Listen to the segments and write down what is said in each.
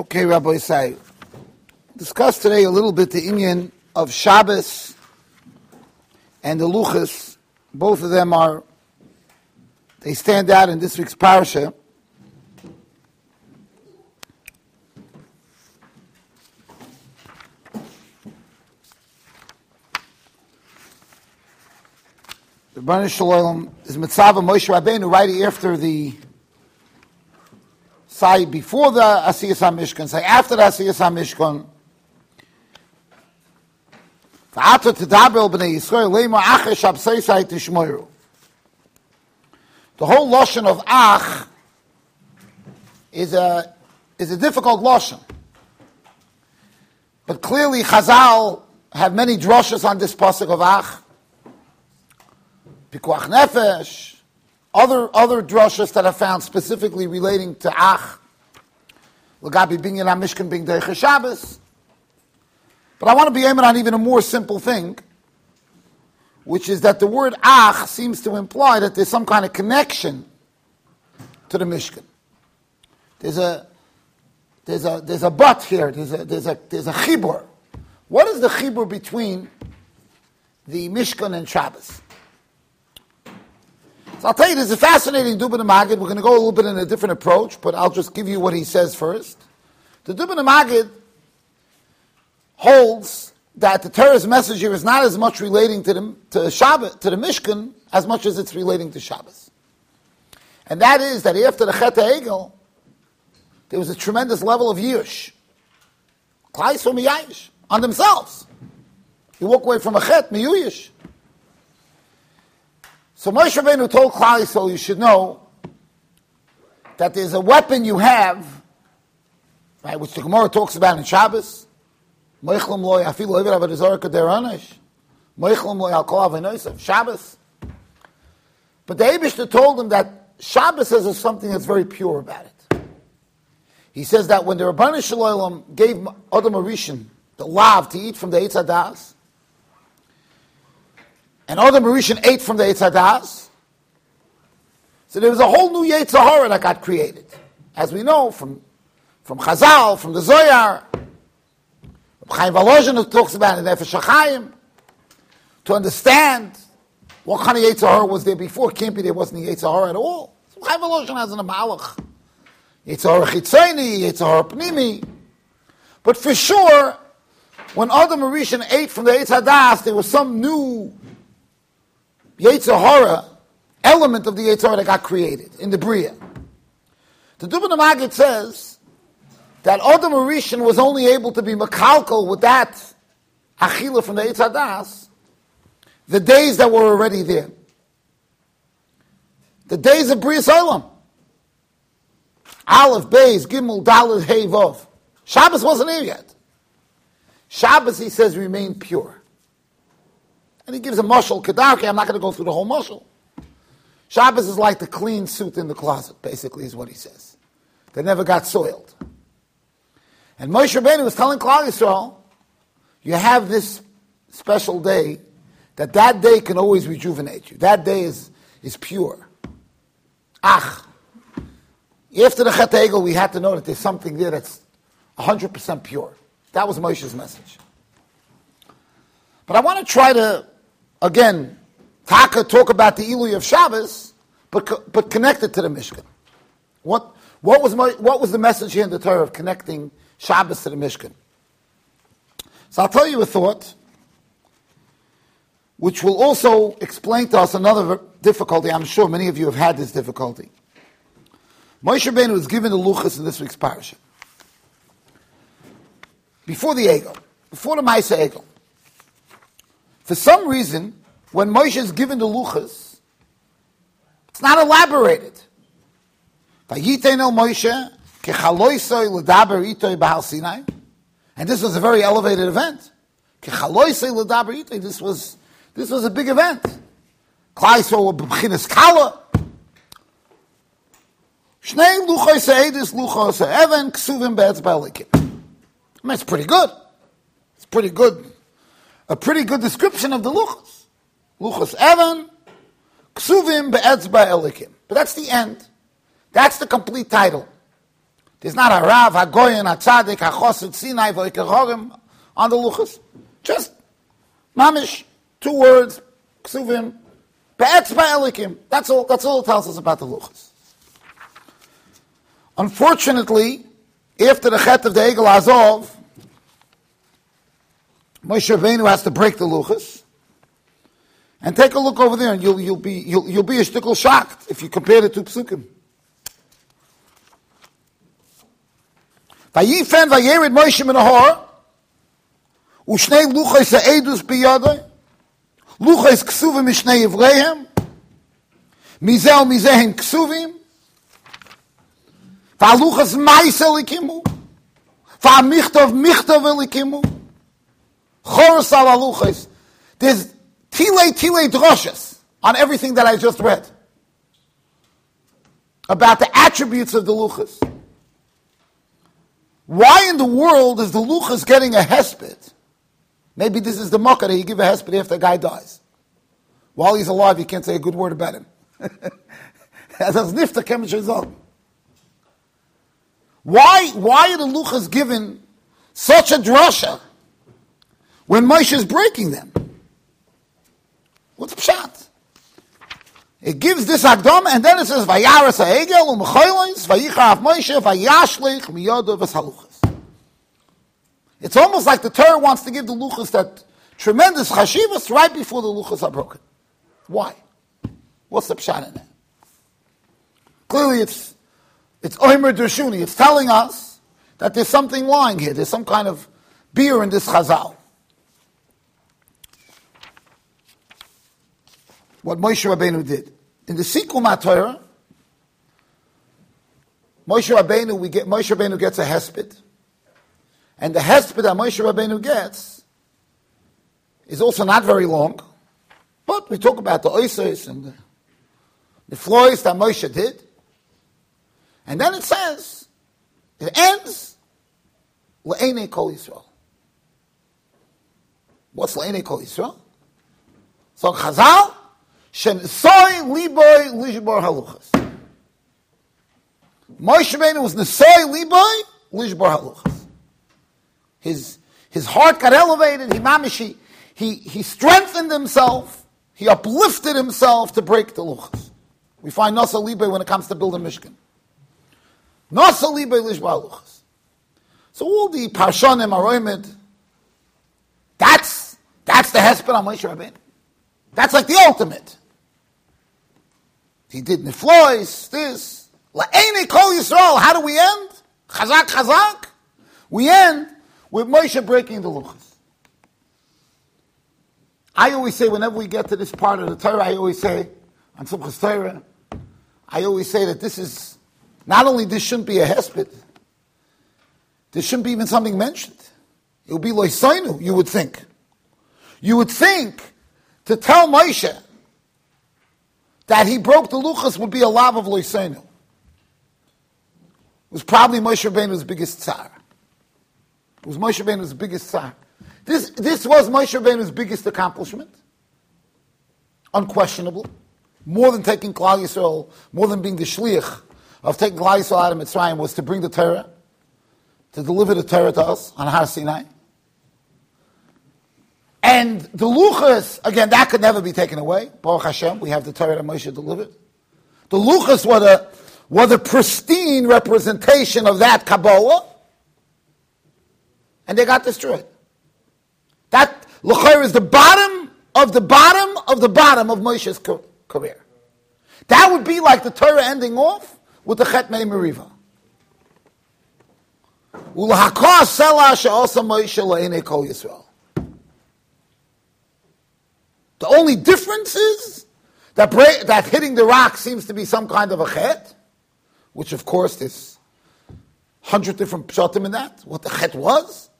Okay, Rabbi Isai. Discuss today a little bit the Inyan of Shabbos and the Luchas. Both of them are, they stand out in this week's parasha. The Baruch Shalom is Mitzvah Moshe Rabbeinu right after the say before the Asiyas HaMishkan, say after the Asiyas HaMishkan. Tedabel b'nei Yisrael tishmoiru. The whole lotion of ach is a is a difficult lotion. But clearly Chazal have many drushes on this pasuk of ach. Pikuach nefesh, other other drushes that are found specifically relating to ach, Lagabi binyan mishkan bing deich Shabbos. But I want to be aiming on even a more simple thing, which is that the word ach seems to imply that there's some kind of connection to the mishkan. There's a there's a there's a but here. There's a there's a there's a chibur. What is the chibur between the mishkan and Shabbos? So I'll tell you, there's a fascinating Dubno Magid. We're going to go a little bit in a different approach, but I'll just give you what he says first. The Dubno Magid holds that the Torah's messenger is not as much relating to the, to Shabbos, to the Mishkan, as much as it's relating to Shabbos. And that is that after the Chet Egel, there was a tremendous level of Yush. Klais from Yayish, on themselves. You walk away from a Chet, Miyuyish. So Moshe Rabbeinu told Klal Yisrael, you should know that there's a weapon you have, right, which the Gemara talks about in Shabbos. Loy. Moichlam loy. Shabbos. But the Abishter told him that Shabbos has something that's very pure about it. He says that when the Rabbanu Shalom gave Adam Arishan the lav to eat from the Eitz Hadas, and Adam Marishan ate from the Eitzadas. So there was a whole new Yetzirah that got created. As we know from, from Chazal, from the Zoyar, Chaim Volozhin talks about it in Nefesh HaChaim, to understand what kind of Yetzirah was there before. It can't be there wasn't a Yetzirah at all. So Chaim Volozhin has an Amalach. Yetzirah Chitzoni, Yetzirah Pnimi. But for sure, when Adam Marishan ate from the Eitzadas, there was some new Yetzirah element of the Yetzirah that got created in the Bria. The Dubno Magid says that Adam Arishan was only able to be makalkal with that achila from the Eitzadas the days that were already there. The days of Bria Olam. Aleph, Beis, Gimel, Dalet, Hey. Shabbos wasn't here yet. Shabbos, he says, remained pure. And he gives a mushal kedarki. I'm not going to go through the whole mushal. Shabbos is like the clean suit in the closet, basically, is what he says. They never got soiled. And Moshe Rabbeinu was telling Klal Yisrael, you have this special day, that that day can always rejuvenate you. That day is, is pure. Ach. After the Chet Egel, we had to know that there's something there that's 100% pure. That was Moshe's message. But I want to try to again, Taka talk about the Ilui of Shabbos, but, but connected to the Mishkan. What, what, was my, what was the message here in the Torah of connecting Shabbos to the Mishkan? So I'll tell you a thought, which will also explain to us another difficulty. I'm sure many of you have had this difficulty. Moshe Rabbeinu was given the luchas in this week's parasha. Before the Egel, before the Maisa Egel. For some reason, when Moshe is given the luchas, it's not elaborated. And this was a very elevated event. This was this was a big event. Mean, it's pretty good. It's pretty good a pretty good description of the luchos. Luchos Evan, Ksuvim Be'etzba Elikim. But that's the end. That's the complete title. There's not a Rav, a Goyen, a Tzadik, a Chosid, Sinai, Voikechorim on the Luchas. Just mamish, two words, ksuvim, be'etz ba'elikim. That's all, that's all it tells us about the Luchas. Unfortunately, after the Chet of the Egel Azov, Moshe Rabbeinu has to break the Luchas. And take a look over there, and you'll, you'll be you'll, you'll be a shtickle shocked if you compare the two psukim. Vayifen vayerid Moshe min ahor, ושני לוחס העדוס בידו, לוחס כסובים משני עבריהם, מזה ומזה הם כסובים, והלוחס מייסה לקימו, והמכתוב מכתוב לקימו, חורס על הלוחס. There's tile tile droshes on everything that I just read about the attributes of the luchas. Why in the world is the luchas getting a hesped? Maybe this is the mocha that you give a hesped after a guy dies. While he's alive, you can't say a good word about him. Why, why are the luchas given such a drasha when Moshe is breaking them? What's pshat? It gives this agdom, and then it says, "Vayaras ha'egel u'mechoylois vayicharav Moshe vayashlich miyodav v'saluchas." It's almost like the Torah wants to give the luchas that tremendous chashivas right before the luchas are broken. Why? What's the pshat in that? Clearly, it's it's oimer dershuni. It's telling us that there's something lying here. There's some kind of beer in this chazal. What Moshe Rabbeinu did. In the Sikum Torah, Moshe Rabbeinu, we get, Moshe Rabbeinu gets a hesped. And the hesped that Moshe Rabbeinu gets is also not very long. But we talk about the oisos and the, the floors that Moshe did. And then it says, it ends, Le'ene Kol Yisrael. What's Le'ene Kol Yisrael? So Chazal, Shen soy liboy lishbor haluchas. Moshe Rabbeinu was nesoy liboy lishbor haluchas. His his heart got elevated. He mamishi he he strengthened himself. He uplifted himself to break the luchas. We find nasa liboy when it comes to building Mishkan. Nasa liboy lishbor haluchas. So all the parshanim aroimid. That's that's the hesped on Moshe Rabbeinu. That's like the ultimate. He did niflois, this. La'ene kol Yisrael. How do we end? Chazak, chazak. We end with Moshe breaking the luchas. I always say, whenever we get to this part of the Torah, I always say, on Simchas Torah, I always say that this is, not only this shouldn't be a hesped, this shouldn't be even something mentioned. It would be loisainu, you would think. You would think to tell Moshe that he broke the luchas would be a lav of loisenu. It was probably Moshe Rabbeinu's biggest tsar. It was Moshe Rabbeinu's biggest tsar. This, this was Moshe Rabbeinu's biggest accomplishment. Unquestionable. More than taking Klal Yisrael, more than being the shliach of taking Klal Yisrael out of Mitzrayim was to bring the Torah, to deliver the Torah to us on Har Sinai. And the luchas, again, that could never be taken away. Baruch Hashem, we have the Torah that Moshe delivered. The luchas were the, were the pristine representation of that Kabbalah, and they got destroyed. That luchar is the bottom of the bottom of the bottom of Moshe's career. That would be like the Torah ending off with the Chet Mei Meriva. Ulahakah selah Moshe kol Yisrael. The only difference is that, break, that hitting the rock seems to be some kind of a chet, which of course there's hundred different pshatim in that, what the chet was.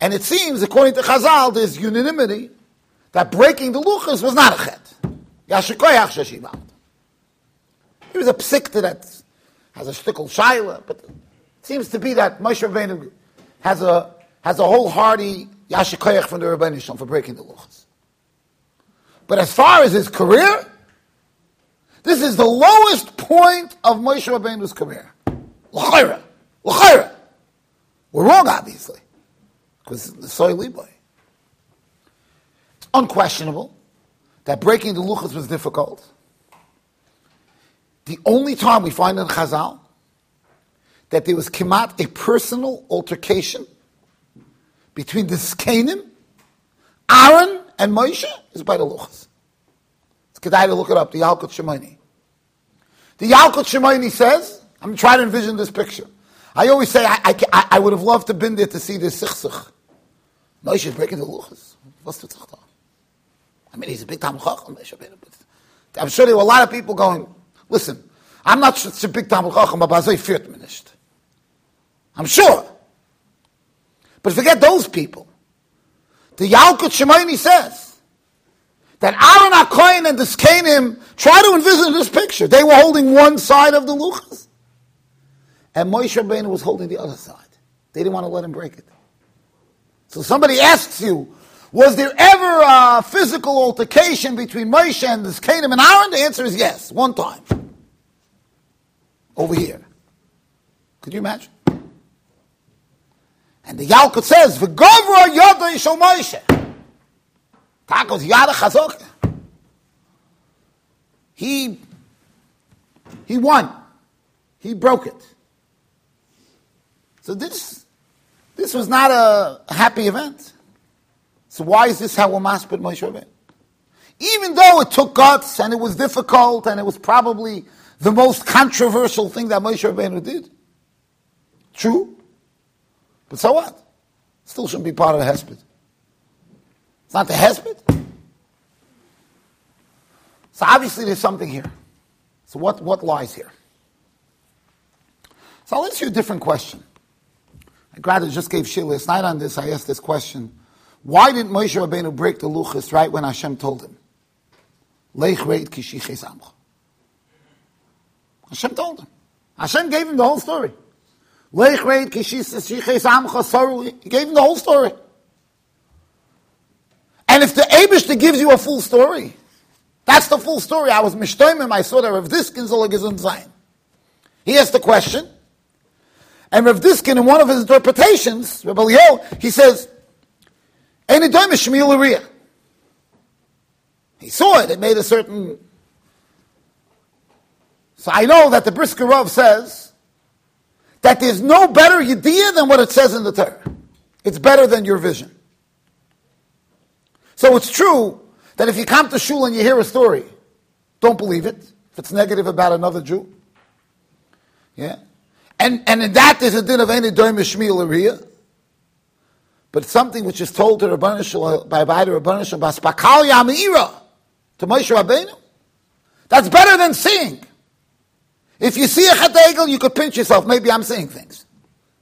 And it seems, according to Chazal, there's unanimity that breaking the luchas was not a chet. Yashikoyach was a psikta that has a shtickle shaila, but it seems to be that Moshe Rabbeinu has a, has a wholehearty yashikoyach from the Rabbeinu for breaking the luchas. But as far as his career, this is the lowest point of Moshe Rabbeinu's career. L'chaira. L'chayra. We're wrong, obviously, because the soy liboy. It's unquestionable that breaking the luchas was difficult. The only time we find in Chazal that there was kimat a personal altercation between the Skanim, Aaron, and Moshe is by the luchas. It's kedai to look it up. The Yalkut Shimoni. The Yalkut Shimoni says, I'm trying to envision this picture. I always say I, I, I would have loved to have been there to see this sichsuch. Moshe is breaking the luchas. What's the tzachta? I mean, he's a big time chacham. I'm sure there were a lot of people going, listen, I'm not such a big time chacham, but nicht. I'm sure. But forget those people. The Yalkut Shimoni says that Aaron HaKohen and the Skanim try to envision this picture. They were holding one side of the luchas. And Moshe Rabbeinu was holding the other side. They didn't want to let him break it. So somebody asks you, was there ever a physical altercation between Moshe and the Skanim and Aaron? The answer is yes, one time. Over here. Could you imagine? And the Yalkut says, "V'govra yoda yishol Moshe." Takos yada chazok. He he won. He broke it. So this this was not a happy event. So why is this how we're maspid Moshe Rabbeinu? Even though it took guts and it was difficult and it was probably the most controversial thing that Moshe Rabbeinu did. True. But so what? Still shouldn't be part of the Hesped. It's not the Hesped. So obviously there's something here. So what, what lies here? So I'll ask you a different question. I granted just gave Shir last night on this. I asked this question. Why didn't Moshe Rabbeinu break the luchas right when Hashem told him? Leich reit kishiches. Hashem told him. Hashem gave him the whole story. He gave him the whole story. And if the Abishta gives you a full story, that's the full story. I was mishtoimim, I saw that Rav Diskin gesund sein. He asked the question, and Rav Diskin, in one of his interpretations, Rabbi Leo, he says, He saw it, it made a certain... So I know that the Brisker Rav says, that there's no better idea than what it says in the Torah. It's better than your vision. So it's true that if you come to shul and you hear a story, don't believe it. If it's negative about another Jew. Yeah. And, and in that there's a din of any doim shmiel But something which is told to Rabban Shul, by Rabbi Rabban Shul, Baspakal Yamira, to Moshe Rabbeinu. That's better than seeing. If you see a chet you could pinch yourself. Maybe I'm saying things.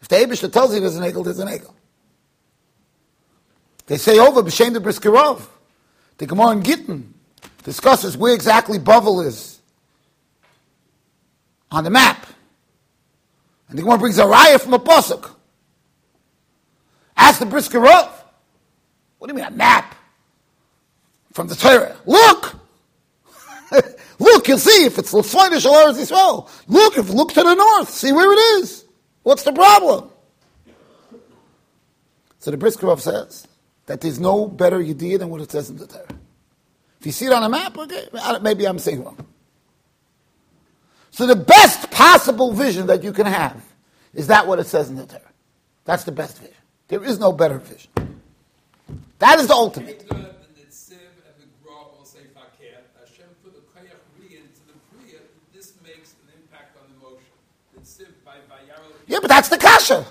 If the Abishah tells you there's an egel, there's an egel. They say over b'shem the Brisker Rav. The Gemara in Gittin discusses where exactly Bavel is on the map. And the Gemara brings a raya from a pasuk. Ask the Brisker Rav. What do you mean a map? From the Torah. Look! Look, you'll see if it's Lefonish or Eretz Yisrael. Look, if look to the north, see where it is. What's the problem? So the Brisker Rav says that there's no better idea than what it says in the Torah. If you see it on a map, okay, maybe I'm saying wrong. So the best possible vision that you can have is that what it says in the Torah. That's the best vision. There is no better vision. That is the ultimate. Yeah, but that's the kasha.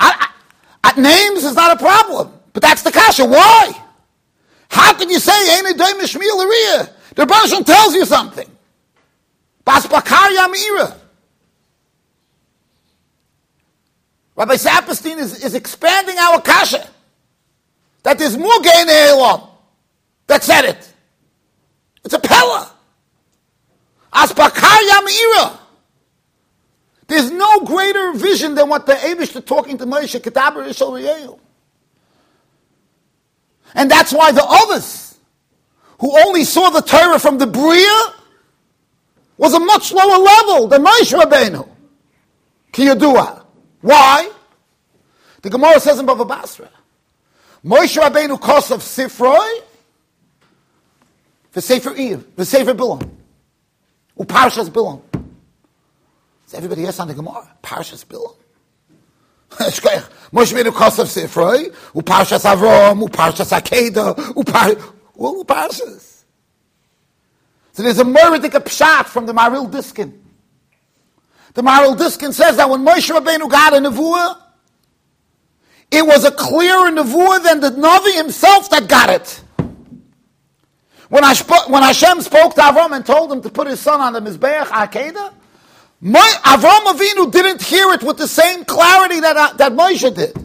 I, I, names is not a problem, but that's the kasha. Why? How can you say Ain't a Mishmiel The Rebbe tells you something. Basbakar Yamira. Rabbi Saperstein is, is expanding our kasha. That there's more gain Elam that said it. It's a pella. Asbakar Yamira. There's no greater vision than what the Abish talking to Moshe Ketaber Ishal And that's why the others, who only saw the Torah from the Bria, was a much lower level than Moshe Rabbeinu. Kiyadua. Why? The Gemara says in Bava Basra, Moshe Rabbeinu Kosov Sifroi, the Sefer Eve, the Sefer Bilam, Uparshas Bilam. So everybody else on the Gemara, Parshas Bilam. Moshe Rabbeinu Kosov Sifroi, Uparshas Avrom, Uparshas Akeda, Upar, all Uparshas. So there's a Meridic Pshat from the Maharil Diskin. The Maharil Diskin says that when Moshe Rabbeinu got a Nevuah, it was a clearer nevuah than the Navi himself that got it. When, Hashpo, when Hashem spoke to Avram and told him to put his son on the Mizbeach Akedah, Avram Avinu didn't hear it with the same clarity that, uh, that Moshe did.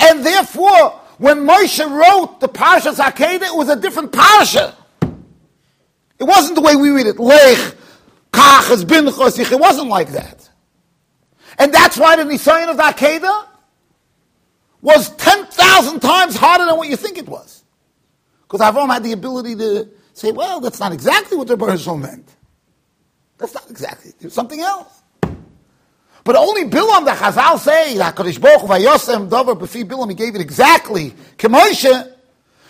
And therefore, when Moshe wrote the Parshas Akedah, it was a different Parsha. It wasn't the way we read it. Lech, Kach, Bin It wasn't like that. And that's why the Nisayan of the Akedah was 10,000 times harder than what you think it was. Because Avram had the ability to say, well, that's not exactly what the Baruch meant. That's not exactly. Something else. But only Bilam, the Chazal say, HaKadosh Baruch Hu vayosem davar b'fi Bilam, he gave it exactly. Kemoshe.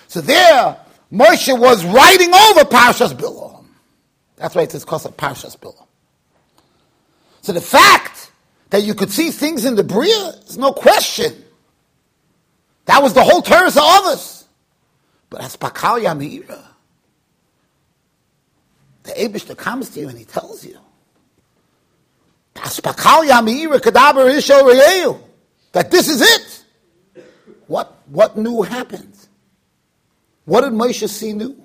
So there, Moshe was writing over Parshas Bilam. That's why it says Kosa Parshas Bilam. So the fact that you could see things in the Bria is no question. That was the whole Torah of us. But as Pakal Yamira, the Abishter comes to you and he tells you, that this is it. What, what new happened? What did Moshe see new?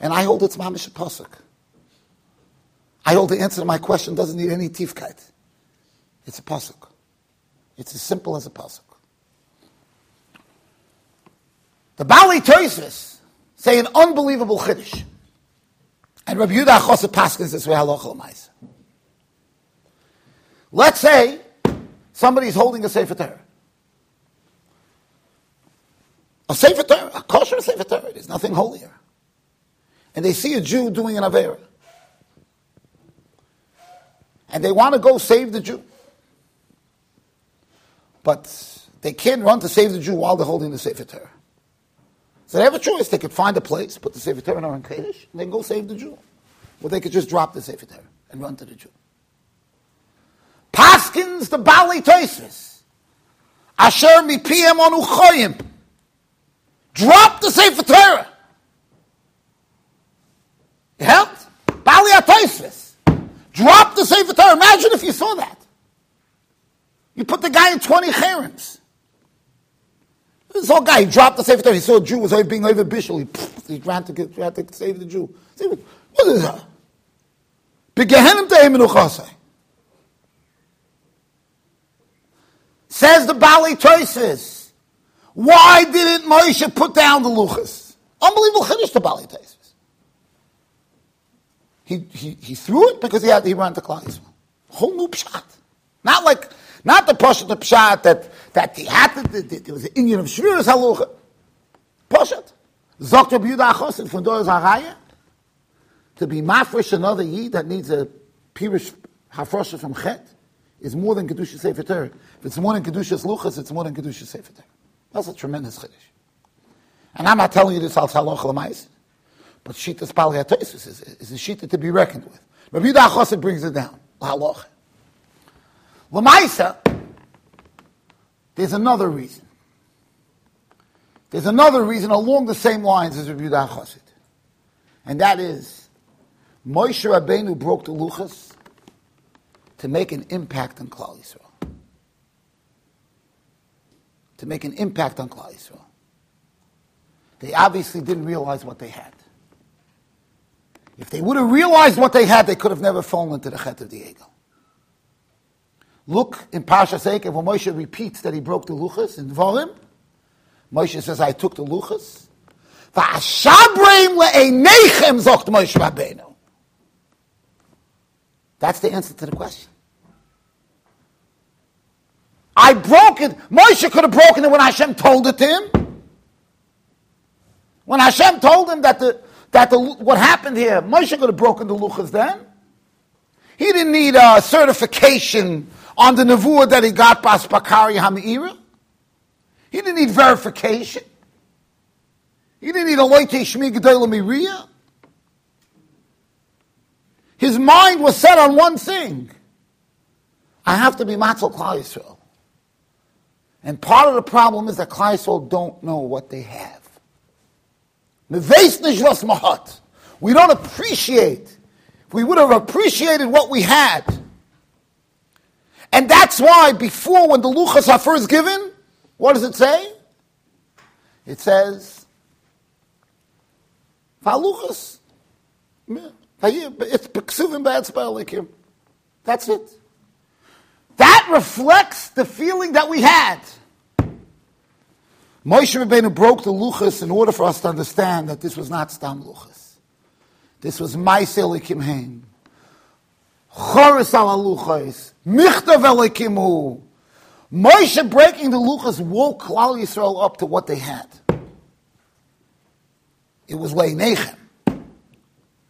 And I hold it's Mamish Pasuk. I hold the answer to my question doesn't need any tifkeit. It's a pasuk. It's as simple as a pasuk. The Bali Toises say an unbelievable chiddush. And Rabbi Yudah Chosa Paskins this way halacha Let's say somebody's holding a Sefer Torah. A Sefer Torah, a kosher Sefer Torah, there's nothing holier. And they see a Jew doing an Avera. And they want to go save the Jew. But they can't run to save the Jew while they're holding the Sefer Torah. So they have a choice. They could find a place, put the Sefer Torah in Aron Kodesh, and then go save the Jew. Or they could just drop the Sefer Torah and run to the Jew. Paskins the Bali Toises. Asher mi piem on uchoyim. Drop the Sefer Torah. It helped? Bali Atoises. Drop the Sefer Torah. Imagine if you saw that. You put the guy in 20 cherems. This whole guy, he dropped the Sefer. He saw a Jew was being over bishul. He, he ran to, get, to save the Jew. What is that? Says the Bali Toises. Why didn't Moshe put down the luchas? Unbelievable chiddush the Bali Toises. He, he, he threw it because he had he ran to Klal Whole new pshat. Not like not the pashat the pshat that that he had to, there was an Inyan of Shviras Halucha. Poshet. Zokter B'Yudah Achosid from Doris Haraya. To be mafresh another Yid that needs a Pirish Hafrosha from Chet is more than Kedusha Sefer Torah. If it's more than Kedusha's Luchas, it's more than Kedusha Sefer Torah. That's a tremendous Chiddush. And I'm not telling you this al Lamais, but Shita Spali HaToisus is, is a Shita to be reckoned with. Rabbi Yudah Achosid brings it down. Haloch. Lamaisa, there's another reason. There's another reason along the same lines as Rabbi Yudah Chassid. And that is, Moshe Rabbeinu broke the Luchas to make an impact on Klal Yisrael. To make an impact on Klal Yisrael. They obviously didn't realize what they had. If they would have realized what they had, they could have never fallen into the chet of the eagle. Look in Pasha Sekev when Moshe repeats that he broke the luchas in Dvarim. Moshe says, I took the luchas. That's the answer to the question. I broke it. Moshe could have broken it when Hashem told it to him. When Hashem told him that the that the what happened here, Moshe could have broken the luchas then. He didn't need a certification on the nevuah that he got by Spakari Hamira. He didn't need verification. He didn't need a loite shmi miriya. His mind was set on one thing. I have to be Matzal Klal Yisrael. And part of the problem is that Klal Yisrael don't know what they have. We don't appreciate. We would have appreciated what we had. And that's why before when the luchas are first given, what does it say? It says, Valuchas. It's Peksuvim. That's it. That reflects the feeling that we had. Moshe Rabbeinu broke the luchas in order for us to understand that this was not stam luchas. This was Maisel Ekim Haim. Choris al luchas. Michtav Elikimu. Moshe breaking the luchas woke Klal Yisrael up to what they had. It was Nechem.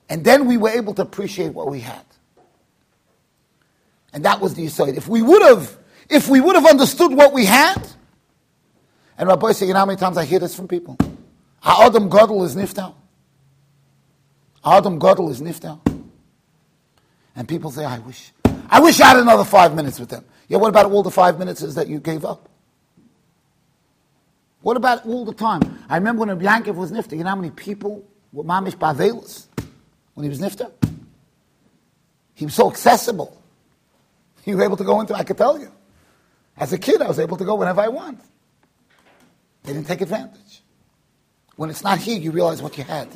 And then we were able to appreciate what we had. And that was the aside. If we would have, if we would have understood what we had, and Rabbi say, you know how many times I hear this from people? Adam Godel is niftal. Adam Godel is niftal. And people say, I wish, I wish I had another five minutes with them. Yeah, what about all the five minutes that you gave up? What about all the time? I remember when Yankov was nifta, you know how many people were mamish bavelis when he was nifta? He was so accessible. He was able to go into, I could tell you. As a kid, I was able to go whenever I want. They didn't take advantage. When it's not here, you realize what you had.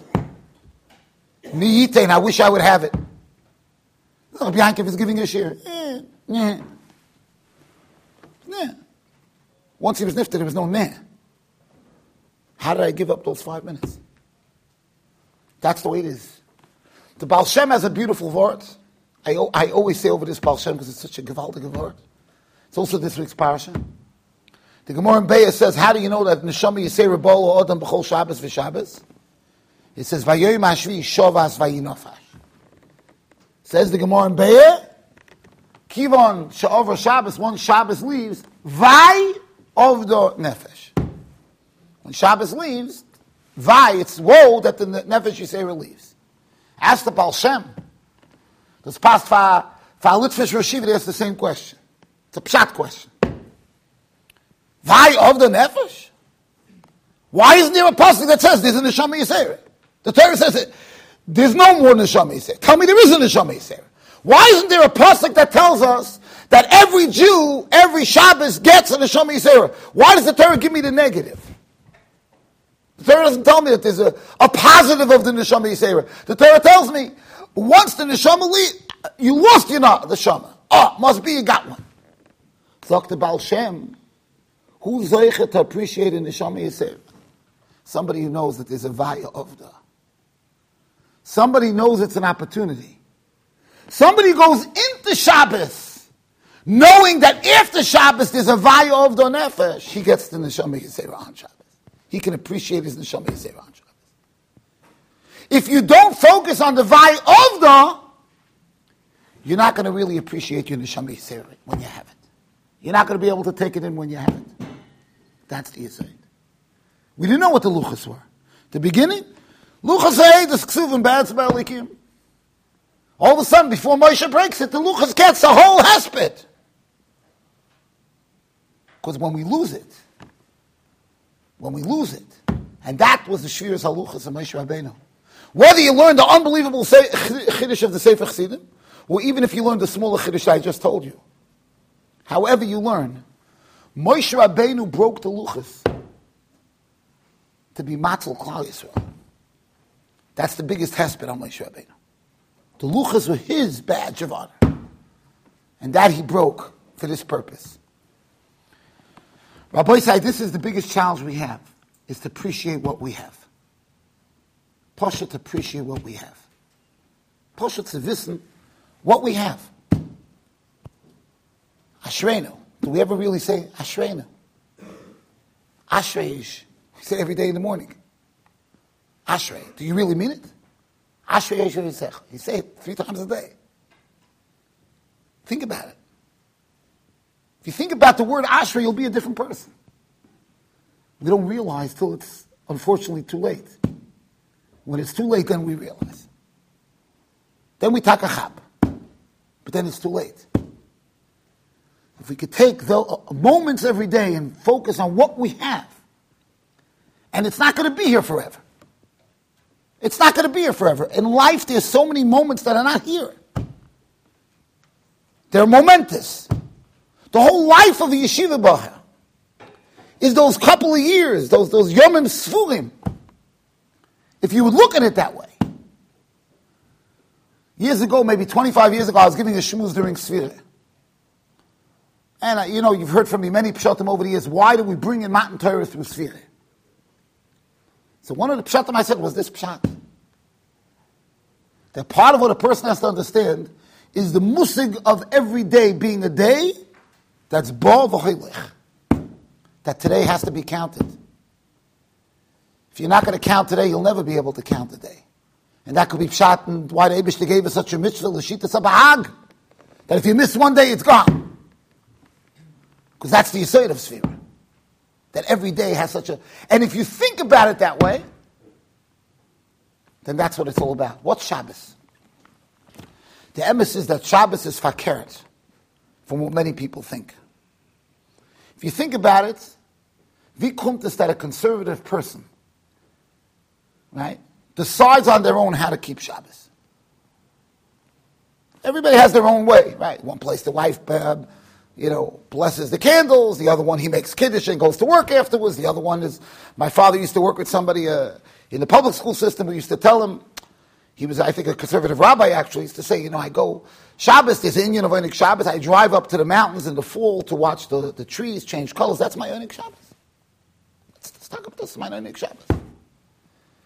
And I wish I would have it. No, Bianca is giving a share. Eh. Yeah. Once he was nifted, there was no meh. How did I give up those five minutes? That's the way it is. The Baal Shem has a beautiful word. I, I always say over this Baal Shem because it's such a gewaltige word. It's also this week's parasha. The Gemara in Beis says, how do you know that Neshama Yisei Rebol Odom B'chol Shabbos v'Shabbos? It says, Vayoyim Hashvi Shovas Vayinofash. Says the Gemara in Beis, Kivon Sha'over Shabbos, one Shabbos leaves, Vay of the Nefesh. When Shabbos leaves, Vay, it's woe that the Nefesh Yisei leaves. Ask the Baal Shem. This past for, Litvish Roshiva, asked the same question. It's a pshat question. Why of the nefesh? Why isn't there a pasuk that says there's a neshama yisera? The Torah says it. There's no more neshama yisera. Tell me there is a neshama yisera. Why isn't there a pasuk that tells us that every Jew, every Shabbos gets a neshama yisera? Why does the Torah give me the negative? The Torah doesn't tell me that there's a, a positive of the neshama yisera. The Torah tells me once the neshama leave, you lost your neshama. Ah, oh, must be you got one. Dr. Baal Shem, Who's to appreciate the Neshama Yisrael? Somebody who knows that there's a vaya of the. Somebody knows it's an opportunity. Somebody goes into Shabbos knowing that after Shabbos there's a vaya of the nefesh, he gets the Neshama Yisrael on Shabbos. He can appreciate his Neshama Yisrael on Shabbos. If you don't focus on the vaya of the, you're not going to really appreciate your Neshama Yisrael when you have it. You're not going to be able to take it in when you have it. That's the Yisaid. We didn't know what the Luchas were. The beginning, Luchas is Ksuvim Bad Likim. All of a sudden, before Moshe breaks it, the Luchas gets a whole hesped. Because when we lose it, when we lose it, and that was the Shviras Haluchas of Moshe Rabbeinu. Whether you learn the unbelievable Chiddush of the Sefer Chassidim, or even if you learn the smaller Chiddush I just told you, however you learn, Moshe Rabbeinu broke the luchas to be matzal Klal Yisrael. That's the biggest hesped on Moshe Rabbeinu. The luchas were his badge of honor, and that he broke for this purpose. Rabbi said, this is the biggest challenge we have, is to appreciate what we have. Pasha to appreciate what we have. Pasha to listen what we have. Ashreinu. Do we ever really say Ashreina? Ashreish. We say every day in the morning. Ashrei. Do you really mean it? Ashrei You say it three times a day. Think about it. If you think about the word Ashra, you'll be a different person. We don't realize till it's unfortunately too late. When it's too late, then we realize. Then we take a chap. But then it's too late. If we could take the uh, moments every day and focus on what we have, and it's not going to be here forever. It's not going to be here forever. In life, there's so many moments that are not here. They're momentous. The whole life of the yeshiva baha is those couple of years, those those yomim sfurim. If you would look at it that way. Years ago, maybe 25 years ago, I was giving a shmuz during Sfirah. And, uh, you know, you've heard from me many pshatim over the years, why do we bring in Matan Torah through Sfirah? So one of the pshatim I said was this pshat. That part of what a person has to understand is the musig of every day being a day that's bo v'choylech. That today has to be counted. If you're not going to count today, you'll never be able to count the day, And that could be pshat and why the Abishta gave us such a mitzvah, l'shita sabahag. That if you miss one day, it's gone. Because that's the Yisrael of Sfira. That every day has such a... And if you think about it that way, then that's what it's all about. What's Shabbos? The emphasis is that Shabbos is fakeret, from what many people think. If you think about it, wie kommt es that a conservative person, right, decides on their own how to keep Shabbos? Everybody has their own way, right? One place the wife, uh, you know, blesses the candles. The other one, he makes kiddush and goes to work afterwards. The other one is, my father used to work with somebody uh, in the public school system who used to tell him, he was, I think, a conservative rabbi actually, used to say, you know, I go, Shabbos, there's Inyan of Onik Shabbos, I drive up to the mountains in the fall to watch the, the trees change colors. That's my Onik Shabbos. Let's, let's talk about this, my Onik Shabbos.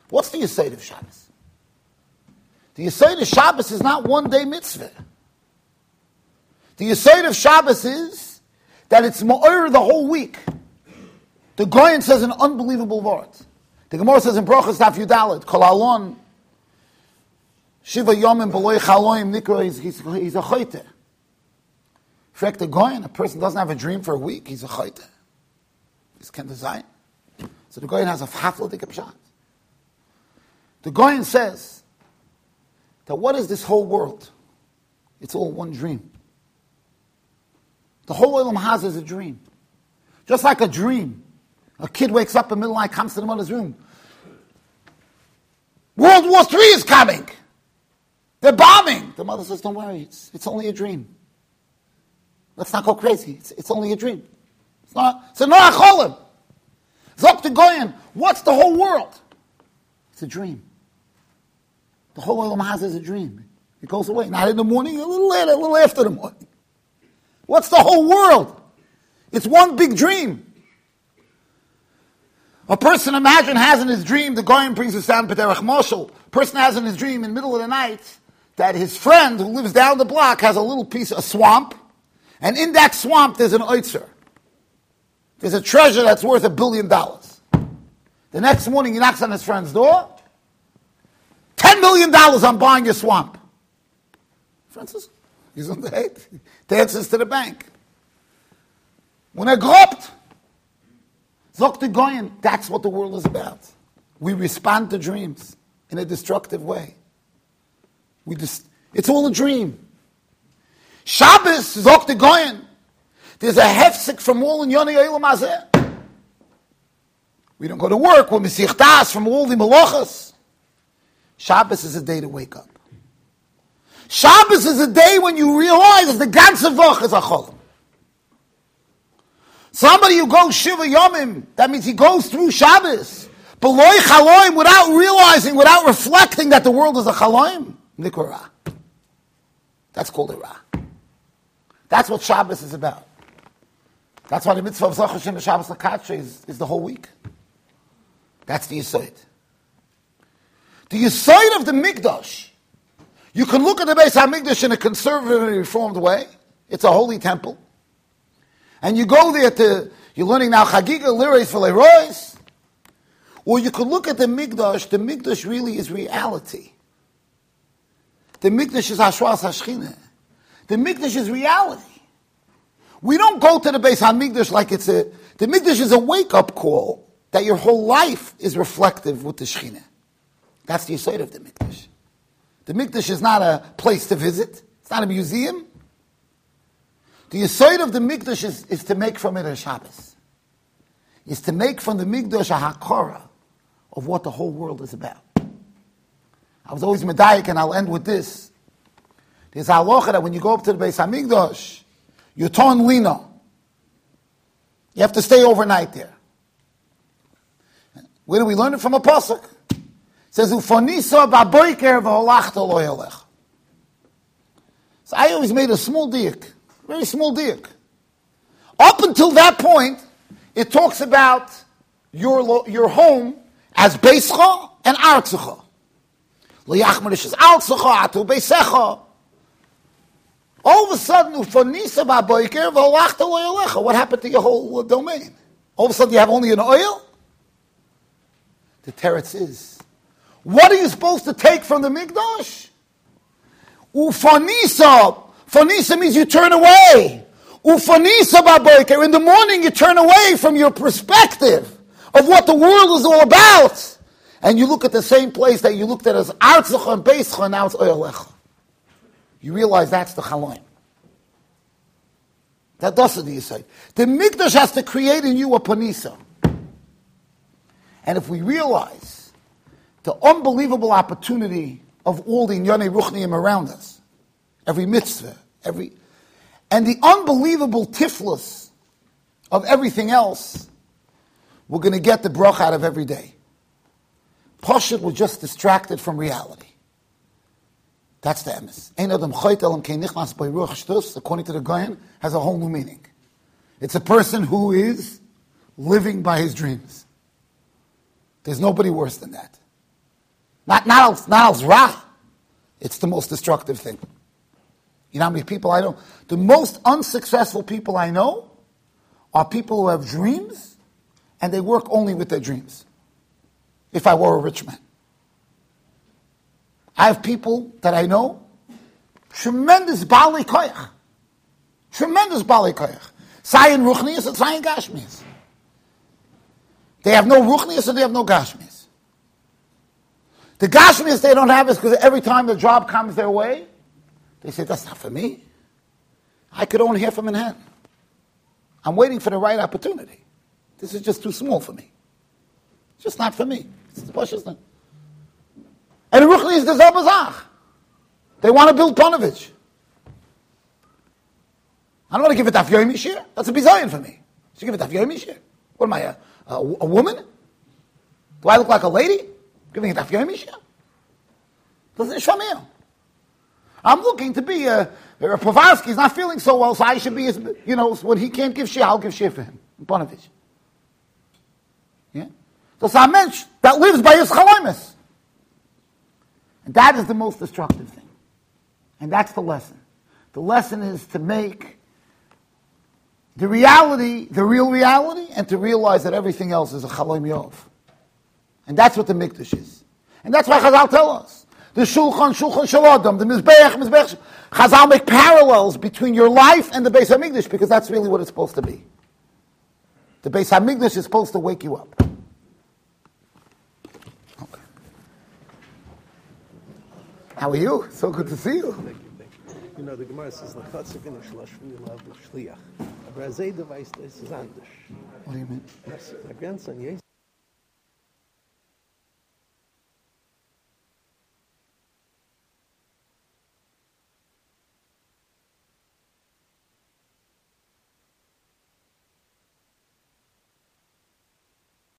What's the Yisayt of Shabbos? The Yisayt of Shabbos is not one day mitzvah. The Yisayt of Shabbos is that it's Ma'or the whole week. The Goyen says an unbelievable word. The Gemara says in Brochus Daf Yudalit, Kol Alon, Shiva Yomim Beloy Chaloim Nikra, he's, he's, he's a fact, the Goyen, a person doesn't have a dream for a week, he's a chayte. He's can design. So the Goyen has a hafladik pshat. The Goyen says that what is this whole world? It's all one dream. The whole Olam has is a dream. Just like a dream. A kid wakes up in the middle of the night, comes to the mother's room. World War III is coming. They're bombing. The mother says, Don't worry, it's, it's only a dream. Let's not go crazy. It's, it's only a dream. It's not. It's a Noach Zok to Goyen. What's the whole world? It's a dream. The whole Olam has is a dream. It goes away. Not in the morning, a little later, a little after the morning. What's the whole world? It's one big dream. A person, imagine, has in his dream, the Goyen brings us down Pederach Moshel. person has in his dream in the middle of the night that his friend who lives down the block has a little piece of swamp, and in that swamp there's an oitzer. There's a treasure that's worth a billion dollars. The next morning he knocks on his friend's door. Ten million dollars I'm buying your swamp. Francis, he's on the head. Dances to the bank. When I gropt, Zok Goyen, that's what the world is about. We respond to dreams in a destructive way. We just, it's all a dream. Shabbos, Zok the Goyen. There's a hefsek from all in Yoni Eilam Hazeh. We don't go to work. We're from all the Malachas. Shabbos is a day to wake up. Shabbos is a day when you realize that the ganze Woche is a cholim. Somebody who goes Shiva Yomim, that means he goes through Shabbos. Beloy Chaloim without realizing, without reflecting that the world is a Chaloim. Nikora. That's called a Ra. That's what Shabbos is about. That's why the mitzvah of Zachashim and Shabbos Lakatshe is, is the whole week. That's the Yisoid. The Yisoid of the Mikdash. You can look at the Beis HaMikdash in a conservative and reformed way. It's a holy temple. And you go there to, you're learning now Chagiga, Lirais, Velerois. Or you could look at the Mikdash. The Mikdash really is reality. The Mikdash is Hashwas Hashchina. The Mikdash is reality. We don't go to the Beis Hamikdash like it's a, the Mikdash is a wake up call that your whole life is reflective with the Shekhinah. That's the side of the Mikdash. The Mikdash is not a place to visit. It's not a museum. The side of the Mikdash is, is to make from it a Shabbos. Is to make from the Mikdash a Hakara of what the whole world is about. I was always medayik, and I'll end with this. There's a halacha that when you go up to the Beis Hamikdash, you're torn lino. You have to stay overnight there. Where do we learn it from a pasuk? Says ufonisa baboiker v'holachta lo So I always made a small diak, very small diak. Up until that point, it talks about your your home as beischa and artzecha. Liyachmerish is artzecha atu beisecha. All of a sudden, ufanisa ba'boiker v'olachta lo What happened to your whole uh, domain? All of a sudden, you have only an oil. The teretz is, what are you supposed to take from the mikdash? Ufanisa. Fanisa means you turn away. Ufanisa ba'boiker. In the morning, you turn away from your perspective of what the world is all about. And you look at the same place that you looked at as Artzach and Beischa, and now it's Oyalecha. You realize that's the Chaloim. That doesn't the say. The Mikdash has to create in you a Panisa. And if we realize the unbelievable opportunity of all the Inyane Ruchniim around us, every mitzvah, every, and the unbelievable tiflus of everything else, we're going to get the brach out of every day. Pashut was just distracted from reality. That's the emes. Ein adam choyt elam nichmas shtus, according to the Goyen, has a whole new meaning. It's a person who is living by his dreams. There's nobody worse than that. Not, not, not ra. It's the most destructive thing. You know how many people I know? The most unsuccessful people I know are people who have dreams and they work only with their dreams. If I were a rich man, I have people that I know, tremendous bali koyach, tremendous bali koyach. Sayin ruchnias and sayin gashmias. They have no ruchnias and they have no gashmias. The gashmias they don't have is because every time the job comes their way, they say, that's not for me. I could own half a Manhattan. I'm waiting for the right opportunity. This is just too small for me. It's just not for me. It's the Pashas And Ruchli is the Zabazach. They want to build Panovich. I don't want to give it Afyoim Shir. That's a bizayon for me. Should give it Afyoim Shir. What am I, a, a, a, woman? Do I look like a lady? Giving it Afyoim Shir? Doesn't it Shamir? I'm looking to be a, a is not feeling so well, so I should be, his, you know, when he can't give shir, I'll give shir for him. Panovich. Das a mensch that lives by his chaloimus. And that is the most destructive thing. And that's the lesson. The lesson is to make the reality, the real reality, and to realize that everything else is a chaloim yov. And that's what the mikdash is. And that's why Chazal tell us. The shulchan, shulchan shalodam, the mizbeach, mizbeach. Chazal make parallels between your life and the Beis HaMikdash because that's really what it's supposed to be. The Beis HaMikdash is supposed to wake you up. Okay. How are you? So good to see you. Thank you, thank you. You know, the Gemara says, Shlashvi love Shliach. Aber Azeda weiß, das ist anders. What do you mean? Der Grandson,